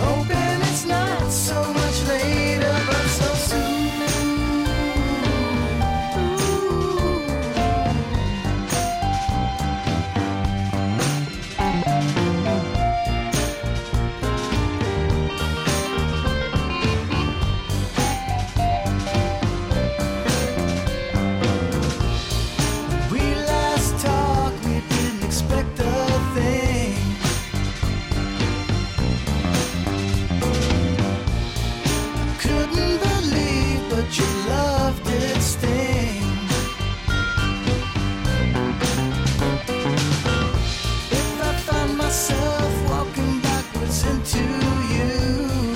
Hoping it's not so to you.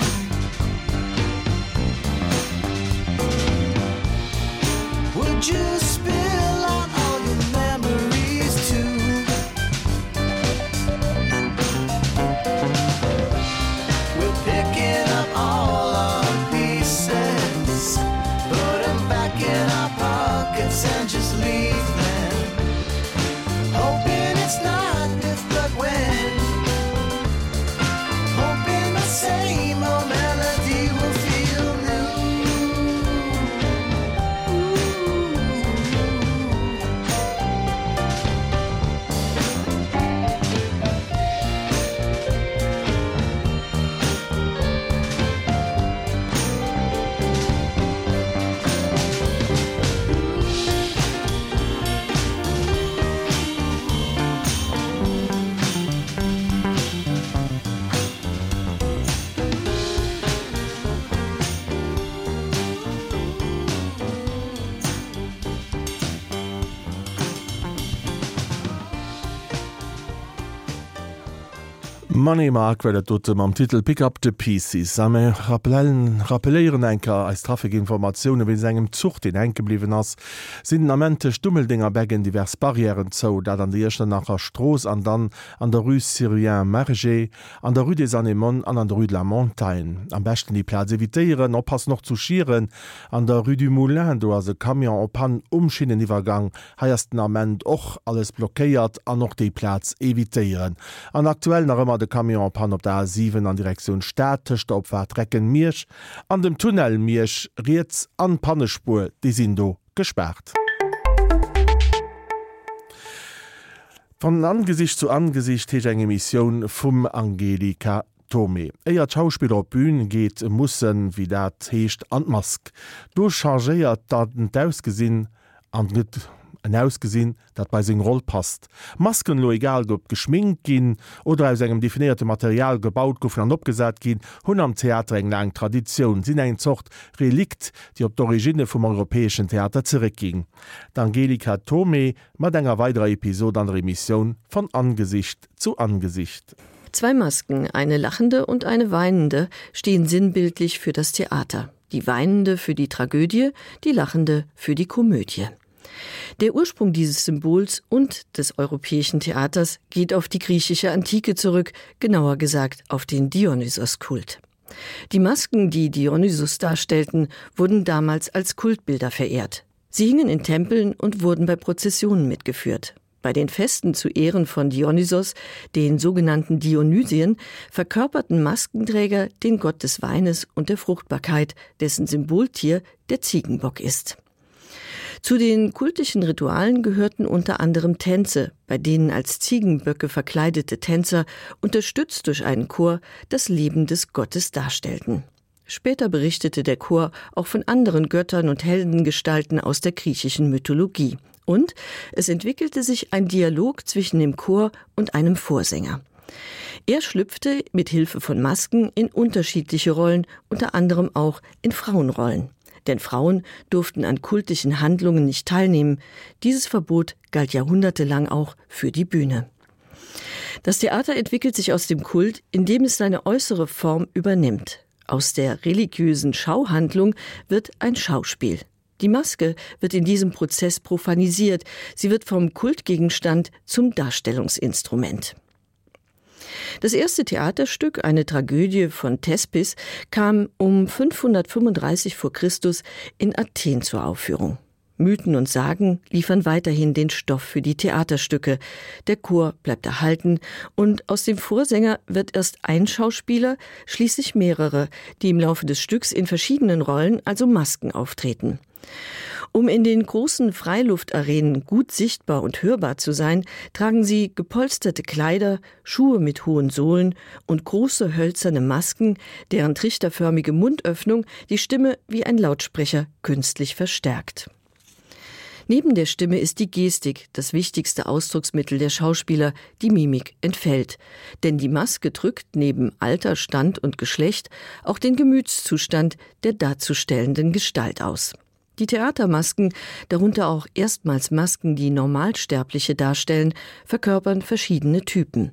Would you spill out all your memories too? We're picking up all our pieces, back in our pockets and just leave. Money Mark wellt dotem am Titel „Pickup the Pieces samme rappellen rappelieren enker als Trafikinformaoune win engem Zucht in engebliwen ass, sinn amente Stummeldinger bäggen divers Barrieren zou, dat an Dichte nachcher Stroos an dann an der Rue Syrien Mergé, an der Rue des Anemon an an der Rue de la Montagne. Am bestenchten die Plasevitéieren oppass noch zu schieren, an der Rue du Moulin do as se Kamion op Pan umschinneniwwergang haiersten Amment och alles blockéiert an noch déi Platz evitéieren. An aktuell nach ëmmer de Kamion pan op der 7 an Direktion staatcht opwer drecken Miersch, an dem Tunnel Miersch Riets an Pannespur, die sinn do gesperrt. Von Angesicht zu Angesicht hech eng Missionioun vum Angelika Tome. Eier Schauspieler Bbün geht mussssen wie dat heescht an Mask. Du chargéiert dat den Dausgesinn an net en ausgesinn, dat bei seg Roll passt. Masken lo egal gopp geschminkt ginn oder aus engem definierte Material gebaut gouf an opgesat ginn, hunn am Theater eng eng Tradition sinn eng zocht Relikt, die op d'Origine vum europäesschen Theater zerekging. D'Angelika Tome mat enger weiterer Episode an Remission von Angesicht zu Angesicht. Zwei Masken, eine lachende und eine weinende, stehen sinnbildlich für das Theater. Die weinende für die Tragödie, die lachende für die Komödie. Der Ursprung dieses Symbols und des europäischen Theaters geht auf die griechische Antike zurück, genauer gesagt auf den Dionysos-Kult. Die Masken, die Dionysus darstellten, wurden damals als Kultbilder verehrt. Sie hingen in Tempeln und wurden bei Prozessionen mitgeführt. Bei den Festen zu Ehren von Dionysos, den sogenannten Dionysien, verkörperten Maskenträger den Gott des Weines und der Fruchtbarkeit, dessen Symboltier der Ziegenbock ist. Zu den kultischen Ritualen gehörten unter anderem Tänze, bei denen als Ziegenböcke verkleidete Tänzer unterstützt durch einen Chor das Leben des Gottes darstellten. Später berichtete der Chor auch von anderen Göttern und Heldengestalten aus der griechischen Mythologie. Und es entwickelte sich ein Dialog zwischen dem Chor und einem Vorsänger. Er schlüpfte mit Hilfe von Masken in unterschiedliche Rollen, unter anderem auch in Frauenrollen denn Frauen durften an kultischen Handlungen nicht teilnehmen. Dieses Verbot galt jahrhundertelang auch für die Bühne. Das Theater entwickelt sich aus dem Kult, indem es seine äußere Form übernimmt. Aus der religiösen Schauhandlung wird ein Schauspiel. Die Maske wird in diesem Prozess profanisiert, sie wird vom Kultgegenstand zum Darstellungsinstrument. Das erste Theaterstück, eine Tragödie von Thespis, kam um 535 vor Christus in Athen zur Aufführung. Mythen und Sagen liefern weiterhin den Stoff für die Theaterstücke. Der Chor bleibt erhalten und aus dem Vorsänger wird erst ein Schauspieler, schließlich mehrere, die im Laufe des Stücks in verschiedenen Rollen, also Masken auftreten. Um in den großen Freiluftarenen gut sichtbar und hörbar zu sein, tragen sie gepolsterte Kleider, Schuhe mit hohen Sohlen und große hölzerne Masken, deren trichterförmige Mundöffnung die Stimme wie ein Lautsprecher künstlich verstärkt. Neben der Stimme ist die Gestik das wichtigste Ausdrucksmittel der Schauspieler, die Mimik entfällt. Denn die Maske drückt neben Alter, Stand und Geschlecht auch den Gemütszustand der darzustellenden Gestalt aus. Die Theatermasken, darunter auch erstmals Masken, die Normalsterbliche darstellen, verkörpern verschiedene Typen.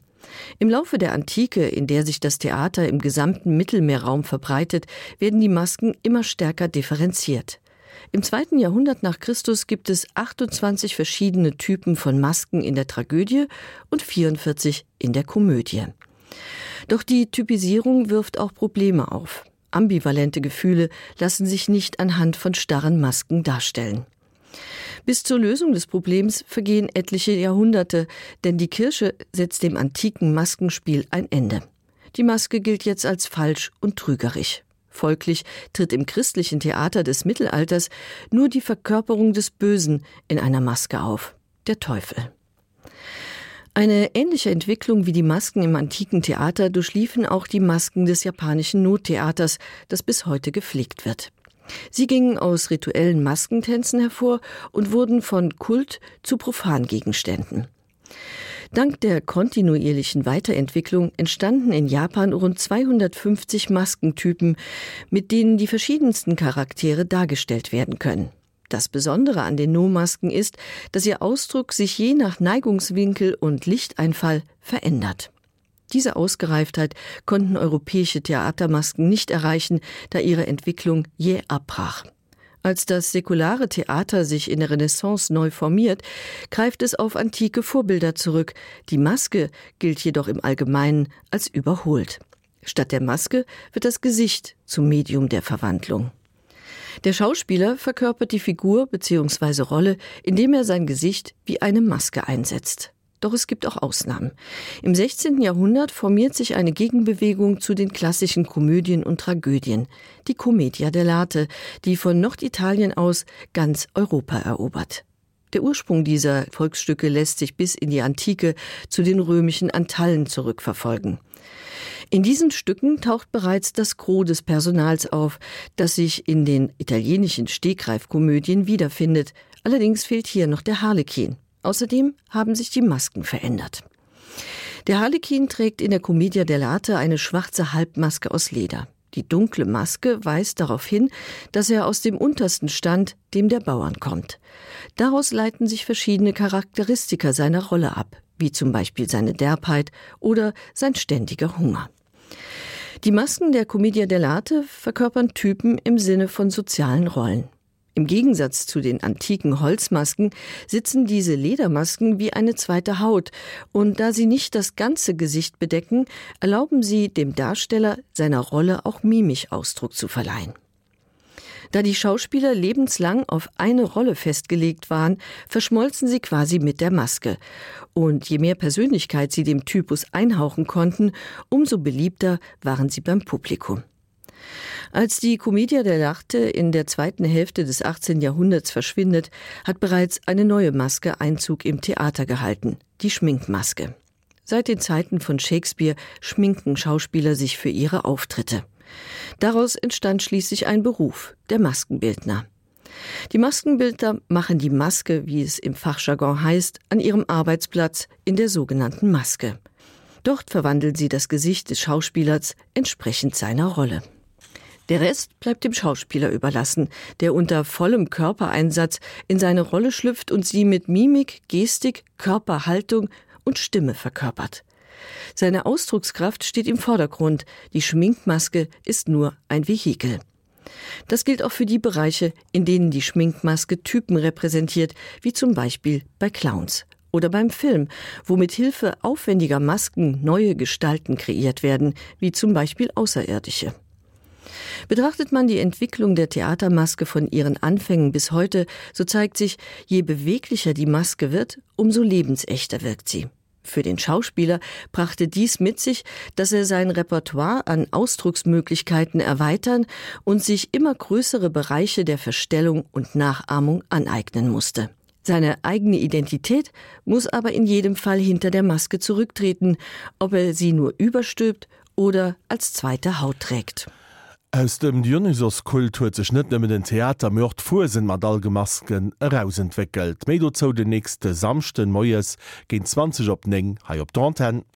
Im Laufe der Antike, in der sich das Theater im gesamten Mittelmeerraum verbreitet, werden die Masken immer stärker differenziert. Im zweiten Jahrhundert nach Christus gibt es 28 verschiedene Typen von Masken in der Tragödie und 44 in der Komödie. Doch die Typisierung wirft auch Probleme auf. Ambivalente Gefühle lassen sich nicht anhand von starren Masken darstellen. Bis zur Lösung des Problems vergehen etliche Jahrhunderte, denn die Kirche setzt dem antiken Maskenspiel ein Ende. Die Maske gilt jetzt als falsch und trügerisch. Folglich tritt im christlichen Theater des Mittelalters nur die Verkörperung des Bösen in einer Maske auf, der Teufel. Eine ähnliche Entwicklung wie die Masken im antiken Theater durchliefen auch die Masken des japanischen Nottheaters, das bis heute gepflegt wird. Sie gingen aus rituellen Maskentänzen hervor und wurden von Kult zu Profangegenständen. Dank der kontinuierlichen Weiterentwicklung entstanden in Japan rund 250 Maskentypen, mit denen die verschiedensten Charaktere dargestellt werden können. Das Besondere an den No-Masken ist, dass ihr Ausdruck sich je nach Neigungswinkel und Lichteinfall verändert. Diese Ausgereiftheit konnten europäische Theatermasken nicht erreichen, da ihre Entwicklung je abbrach. Als das säkulare Theater sich in der Renaissance neu formiert, greift es auf antike Vorbilder zurück. Die Maske gilt jedoch im Allgemeinen als überholt. Statt der Maske wird das Gesicht zum Medium der Verwandlung. Der Schauspieler verkörpert die Figur bzw. Rolle, indem er sein Gesicht wie eine Maske einsetzt. Doch es gibt auch Ausnahmen. Im 16. Jahrhundert formiert sich eine Gegenbewegung zu den klassischen Komödien und Tragödien, die Commedia dell'arte, die von Norditalien aus ganz Europa erobert. Der Ursprung dieser Volksstücke lässt sich bis in die Antike zu den römischen Antallen zurückverfolgen. In diesen Stücken taucht bereits das Gros des Personals auf, das sich in den italienischen Stegreifkomödien wiederfindet. Allerdings fehlt hier noch der Harlekin. Außerdem haben sich die Masken verändert. Der Harlekin trägt in der Commedia dell'arte eine schwarze Halbmaske aus Leder. Die dunkle Maske weist darauf hin, dass er aus dem untersten Stand, dem der Bauern kommt. Daraus leiten sich verschiedene Charakteristika seiner Rolle ab, wie zum Beispiel seine Derbheit oder sein ständiger Hunger. Die Masken der Commedia dell'arte verkörpern Typen im Sinne von sozialen Rollen. Im Gegensatz zu den antiken Holzmasken sitzen diese Ledermasken wie eine zweite Haut, und da sie nicht das ganze Gesicht bedecken, erlauben sie dem Darsteller seiner Rolle auch mimisch Ausdruck zu verleihen. Da die Schauspieler lebenslang auf eine Rolle festgelegt waren, verschmolzen sie quasi mit der Maske. Und je mehr Persönlichkeit sie dem Typus einhauchen konnten, umso beliebter waren sie beim Publikum. Als die Commedia der Lachte in der zweiten Hälfte des 18. Jahrhunderts verschwindet, hat bereits eine neue Maske Einzug im Theater gehalten, die Schminkmaske. Seit den Zeiten von Shakespeare schminken Schauspieler sich für ihre Auftritte. Daraus entstand schließlich ein Beruf, der Maskenbildner. Die Maskenbilder machen die Maske, wie es im Fachjargon heißt, an ihrem Arbeitsplatz in der sogenannten Maske. Dort verwandeln sie das Gesicht des Schauspielers entsprechend seiner Rolle. Der Rest bleibt dem Schauspieler überlassen, der unter vollem Körpereinsatz in seine Rolle schlüpft und sie mit Mimik, Gestik, Körperhaltung und Stimme verkörpert. Seine Ausdruckskraft steht im Vordergrund, die Schminkmaske ist nur ein Vehikel. Das gilt auch für die Bereiche, in denen die Schminkmaske Typen repräsentiert, wie zum Beispiel bei Clowns oder beim Film, wo mit Hilfe aufwendiger Masken neue Gestalten kreiert werden, wie zum Beispiel Außerirdische. Betrachtet man die Entwicklung der Theatermaske von ihren Anfängen bis heute, so zeigt sich, je beweglicher die Maske wird, umso lebensechter wirkt sie. Für den Schauspieler brachte dies mit sich, dass er sein Repertoire an Ausdrucksmöglichkeiten erweitern und sich immer größere Bereiche der Verstellung und Nachahmung aneignen musste. Seine eigene Identität muss aber in jedem Fall hinter der Maske zurücktreten, ob er sie nur überstülpt oder als zweite Haut trägt. Aus dem Dionysos-Kult huet sech net nëmmen den Theater mört vorsinn mat Allgemasken herausentwickelt. Mei zo de nächste samchten Moes gin 20 op Ning hai op Danten.